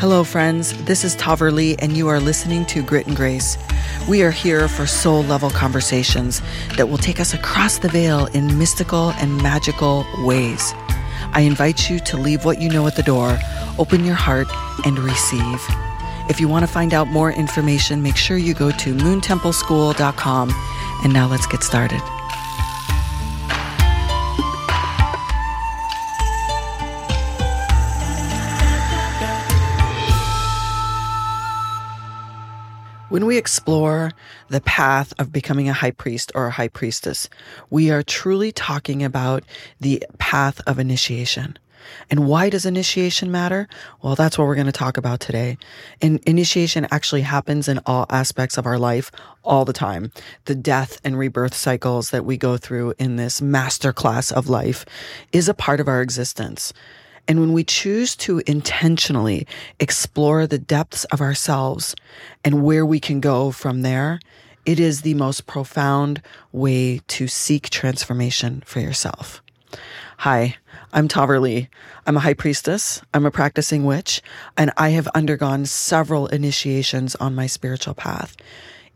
Hello, friends. This is Tahverlee, and you are listening to Grit and Grace. We are here for soul level conversations that will take us across the veil in mystical and magical ways. I invite you to leave what you know at the door, open your heart, and receive. If you want to find out more information, make sure you go to moontempleschool.com. And now let's get started. When we explore the path of becoming a high priest or a high priestess, we are truly talking about the path of initiation. And why does initiation matter? Well, that's what we're going to talk about today. And initiation actually happens in all aspects of our life all the time. The death and rebirth cycles that we go through in this masterclass of life is a part of our existence. And when we choose to intentionally explore the depths of ourselves and where we can go from there, it is the most profound way to seek transformation for yourself. Hi, I'm Tahverlee. I'm a high priestess. I'm a practicing witch, and I have undergone several initiations on my spiritual path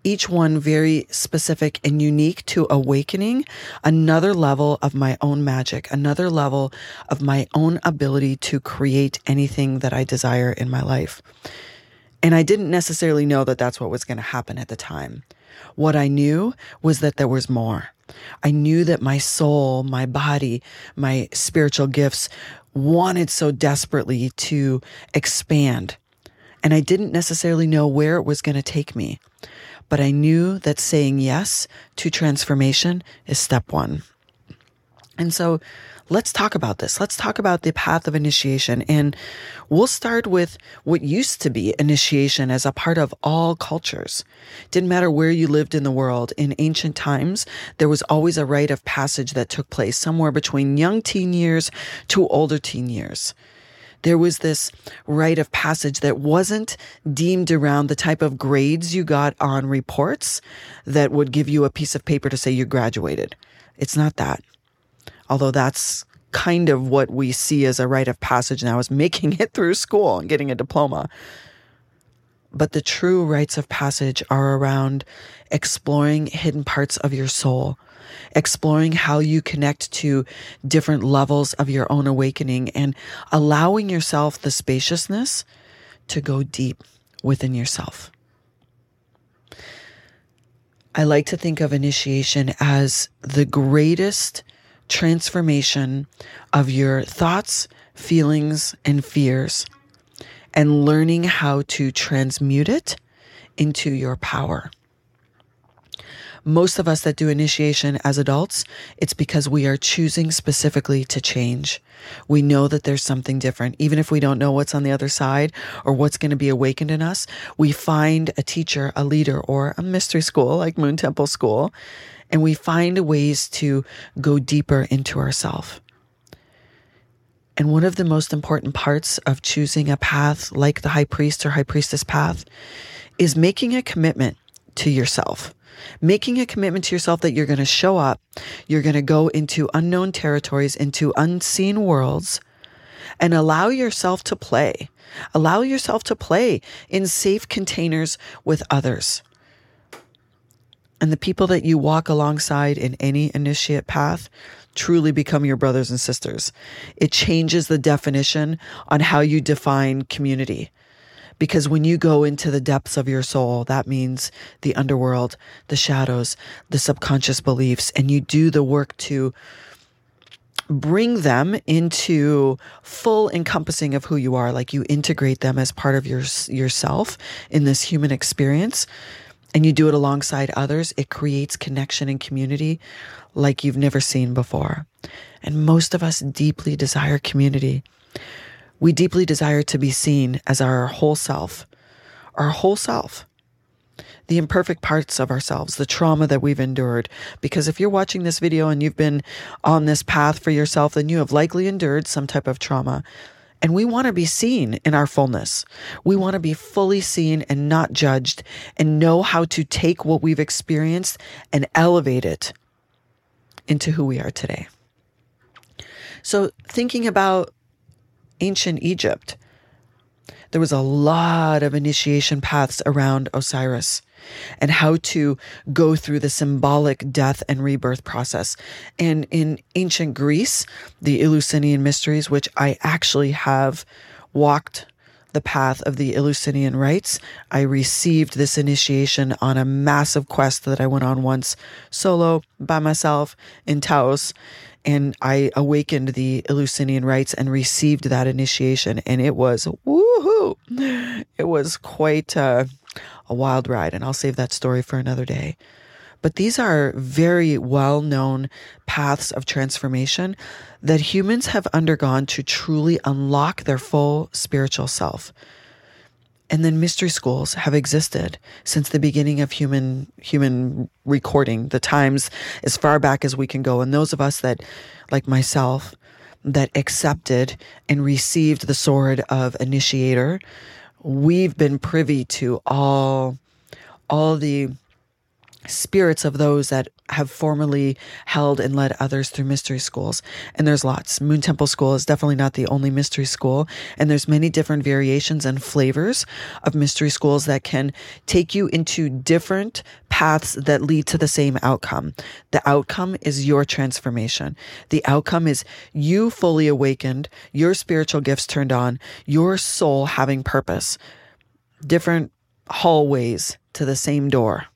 each one very specific and unique to awakening another level of my own magic, another level of my own ability to create anything that I desire in my life. And I didn't necessarily know that that's what was going to happen at the time. What I knew was that there was more. I knew that my soul, my body, my spiritual gifts wanted so desperately to expand. And I didn't necessarily know where it was going to take me but I knew that saying yes to transformation is step one. And so let's talk about this. Let's talk about the path of initiation. And we'll start with what used to be initiation as a part of all cultures. Didn't matter where you lived in the world. In ancient times, there was always a rite of passage that took place somewhere between young teen years to older teen years there was this rite of passage that wasn't deemed around the type of grades you got on reports that would give you a piece of paper to say you graduated. It's not that. Although that's kind of what we see as a rite of passage now is making it through school and getting a diploma. But the true rites of passage are around exploring hidden parts of your soul, exploring how you connect to different levels of your own awakening and allowing yourself the spaciousness to go deep within yourself. I like to think of initiation as the greatest transformation of your thoughts, feelings, and fears, and learning how to transmute it into your power most of us that do initiation as adults, it's because we are choosing specifically to change. We know that there's something different. Even if we don't know what's on the other side or what's going to be awakened in us, we find a teacher, a leader, or a mystery school like Moon Temple School, and we find ways to go deeper into ourself. And one of the most important parts of choosing a path like the high priest or high priestess path is making a commitment to yourself. Making a commitment to yourself that you're going to show up, you're going to go into unknown territories, into unseen worlds, and allow yourself to play. Allow yourself to play in safe containers with others. And the people that you walk alongside in any initiate path truly become your brothers and sisters. It changes the definition on how you define community. Because when you go into the depths of your soul, that means the underworld, the shadows, the subconscious beliefs, and you do the work to bring them into full encompassing of who you are. Like you integrate them as part of your yourself in this human experience and you do it alongside others. It creates connection and community like you've never seen before. And most of us deeply desire community we deeply desire to be seen as our whole self, our whole self, the imperfect parts of ourselves, the trauma that we've endured. Because if you're watching this video and you've been on this path for yourself, then you have likely endured some type of trauma. And we want to be seen in our fullness. We want to be fully seen and not judged and know how to take what we've experienced and elevate it into who we are today. So, thinking about ancient Egypt. there was a lot of initiation paths around Osiris and how to go through the symbolic death and rebirth process. And in ancient Greece, the Eleusinian mysteries, which I actually have walked the path of the Eleusinian rites, I received this initiation on a massive quest that I went on once solo by myself in Taos and I awakened the Eleusinian rites and received that initiation, and it was woohoo! It was quite uh, a wild ride, and I'll save that story for another day. But these are very well known paths of transformation that humans have undergone to truly unlock their full spiritual self. And then mystery schools have existed since the beginning of human human recording, the times as far back as we can go. And those of us that, like myself, that accepted and received the sword of initiator, we've been privy to all all the spirits of those that have formerly held and led others through mystery schools. And there's lots. Moon temple school is definitely not the only mystery school. And there's many different variations and flavors of mystery schools that can take you into different paths that lead to the same outcome. The outcome is your transformation. The outcome is you fully awakened your spiritual gifts turned on your soul having purpose. Different hallways to the same door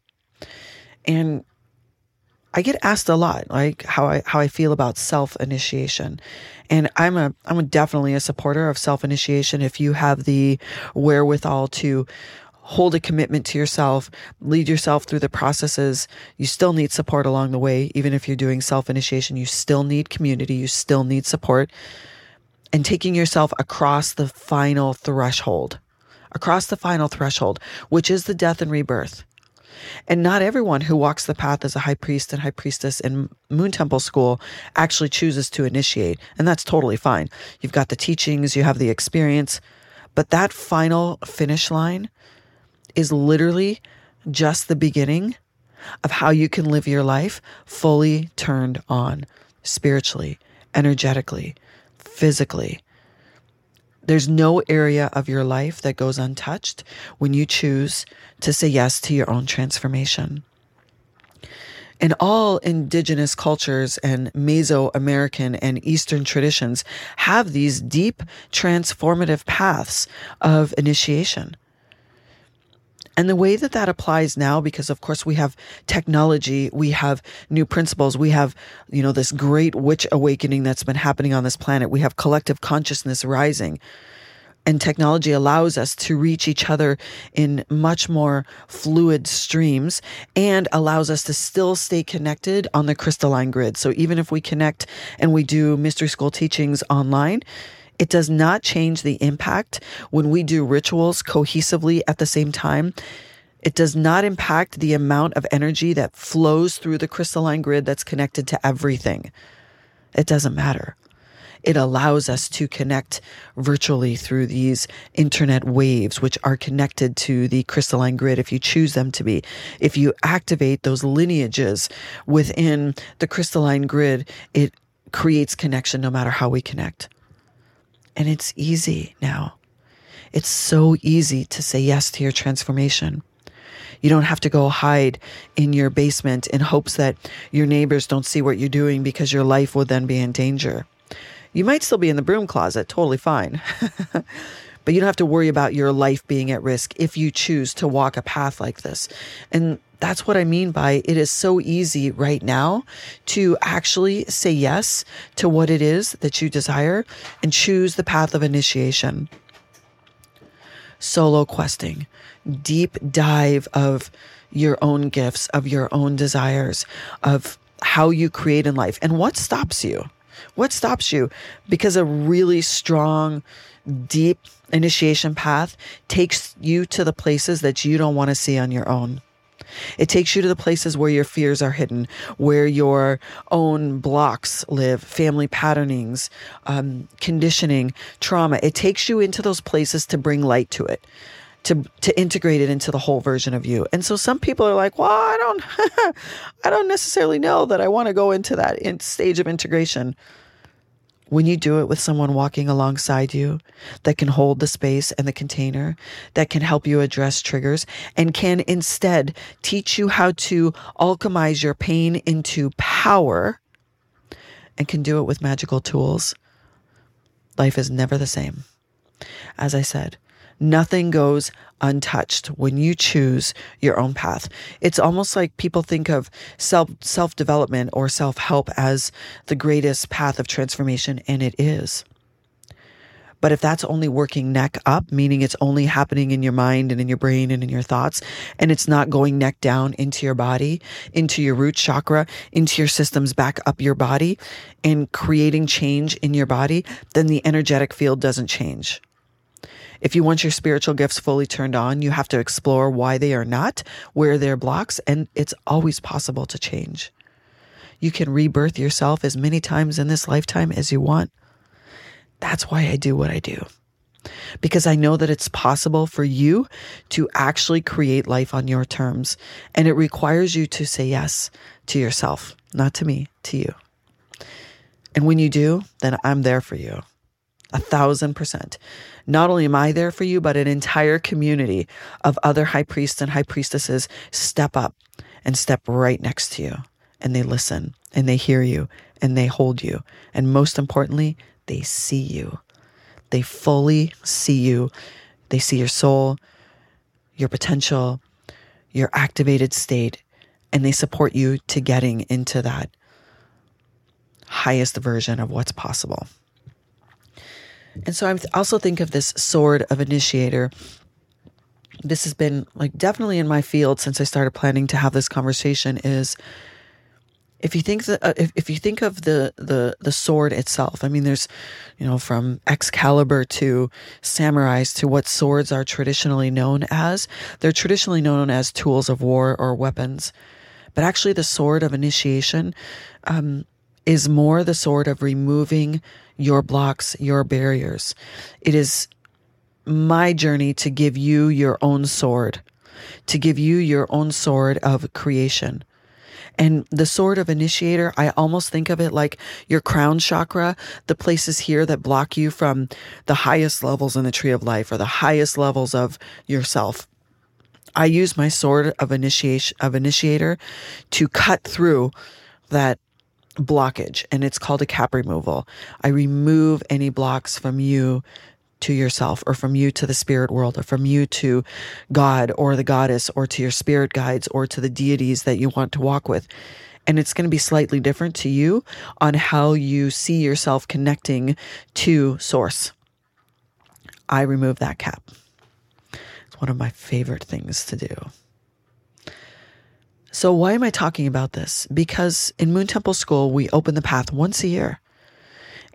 and I get asked a lot, like how I how I feel about self initiation, and I'm a I'm definitely a supporter of self initiation. If you have the wherewithal to hold a commitment to yourself, lead yourself through the processes. You still need support along the way, even if you're doing self initiation. You still need community. You still need support, and taking yourself across the final threshold, across the final threshold, which is the death and rebirth and not everyone who walks the path as a high priest and high priestess in Moon Temple school actually chooses to initiate. And that's totally fine. You've got the teachings, you have the experience, but that final finish line is literally just the beginning of how you can live your life fully turned on spiritually, energetically, physically. There's no area of your life that goes untouched when you choose to say yes to your own transformation. In all indigenous cultures and Mesoamerican and Eastern traditions have these deep transformative paths of initiation. And the way that that applies now, because of course we have technology, we have new principles, we have, you know, this great witch awakening that's been happening on this planet. We have collective consciousness rising. And technology allows us to reach each other in much more fluid streams and allows us to still stay connected on the crystalline grid. So even if we connect and we do mystery school teachings online, it does not change the impact when we do rituals cohesively at the same time. It does not impact the amount of energy that flows through the crystalline grid that's connected to everything. It doesn't matter. It allows us to connect virtually through these internet waves, which are connected to the crystalline grid if you choose them to be. If you activate those lineages within the crystalline grid, it creates connection no matter how we connect. And it's easy now. It's so easy to say yes to your transformation. You don't have to go hide in your basement in hopes that your neighbors don't see what you're doing because your life will then be in danger. You might still be in the broom closet, totally fine. but you don't have to worry about your life being at risk if you choose to walk a path like this. And that's what I mean by it is so easy right now to actually say yes to what it is that you desire and choose the path of initiation. Solo questing, deep dive of your own gifts, of your own desires, of how you create in life and what stops you. What stops you? Because a really strong, deep initiation path takes you to the places that you don't want to see on your own. It takes you to the places where your fears are hidden, where your own blocks live, family patternings, um, conditioning, trauma. It takes you into those places to bring light to it. To, to integrate it into the whole version of you. And so some people are like, well, I don't, I don't necessarily know that I want to go into that in stage of integration. When you do it with someone walking alongside you that can hold the space and the container, that can help you address triggers, and can instead teach you how to alchemize your pain into power and can do it with magical tools, life is never the same. As I said, Nothing goes untouched when you choose your own path. It's almost like people think of self self development or self help as the greatest path of transformation, and it is. But if that's only working neck up, meaning it's only happening in your mind and in your brain and in your thoughts, and it's not going neck down into your body, into your root chakra, into your systems back up your body, and creating change in your body, then the energetic field doesn't change. If you want your spiritual gifts fully turned on, you have to explore why they are not, where they're blocks, and it's always possible to change. You can rebirth yourself as many times in this lifetime as you want. That's why I do what I do. Because I know that it's possible for you to actually create life on your terms. And it requires you to say yes to yourself, not to me, to you. And when you do, then I'm there for you a thousand percent. Not only am I there for you, but an entire community of other high priests and high priestesses step up and step right next to you and they listen and they hear you and they hold you. And most importantly, they see you. They fully see you. They see your soul, your potential, your activated state, and they support you to getting into that highest version of what's possible. And so I also think of this sword of initiator. This has been like definitely in my field since I started planning to have this conversation is if you think that uh, if, if you think of the the the sword itself i mean there's you know from excalibur to samurais to what swords are traditionally known as they're traditionally known as tools of war or weapons but actually the sword of initiation um, is more the sword of removing your blocks, your barriers. It is my journey to give you your own sword, to give you your own sword of creation. And the sword of initiator, I almost think of it like your crown chakra, the places here that block you from the highest levels in the tree of life or the highest levels of yourself. I use my sword of initiation of initiator to cut through that blockage and it's called a cap removal. I remove any blocks from you to yourself or from you to the spirit world or from you to God or the goddess or to your spirit guides or to the deities that you want to walk with. And it's going to be slightly different to you on how you see yourself connecting to source. I remove that cap. It's one of my favorite things to do. So, why am I talking about this? Because in Moon Temple School, we open the path once a year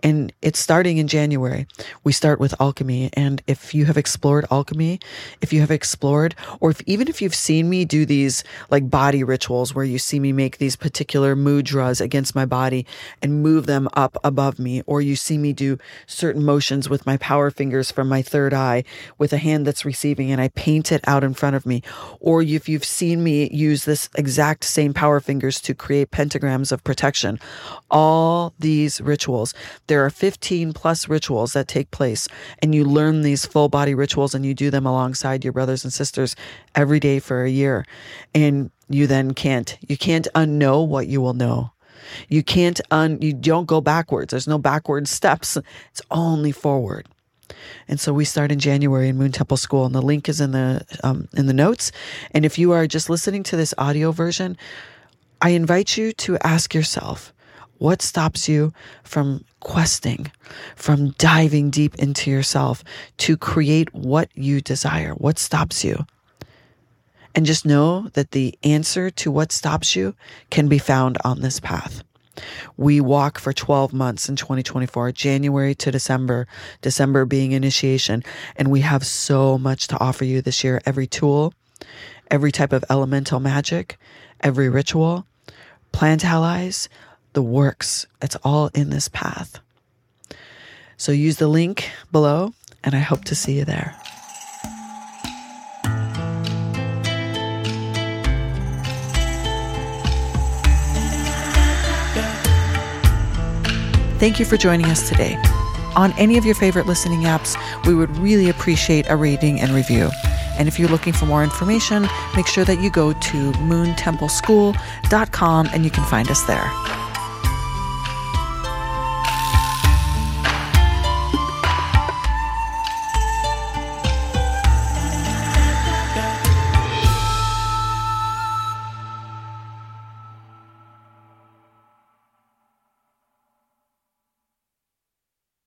and it's starting in January. We start with alchemy. And if you have explored alchemy, if you have explored, or if even if you've seen me do these like body rituals where you see me make these particular mudras against my body and move them up above me, or you see me do certain motions with my power fingers from my third eye with a hand that's receiving and I paint it out in front of me, or if you've seen me use this exact same power fingers to create pentagrams of protection, all these rituals, there are 15 plus rituals that take place, and you learn these full body rituals and you do them alongside your brothers and sisters every day for a year. And you then can't, you can't unknow what you will know. You can't un, you don't go backwards. There's no backward steps. It's only forward. And so we start in January in Moon Temple School, and the link is in the um, in the notes. And if you are just listening to this audio version, I invite you to ask yourself, what stops you from questing, from diving deep into yourself to create what you desire? What stops you? And just know that the answer to what stops you can be found on this path. We walk for 12 months in 2024, January to December, December being initiation. And we have so much to offer you this year. Every tool, every type of elemental magic, every ritual, plant allies, the works. It's all in this path. So use the link below, and I hope to see you there. Thank you for joining us today. On any of your favorite listening apps, we would really appreciate a rating and review. And if you're looking for more information, make sure that you go to moontempleschool.com and you can find us there.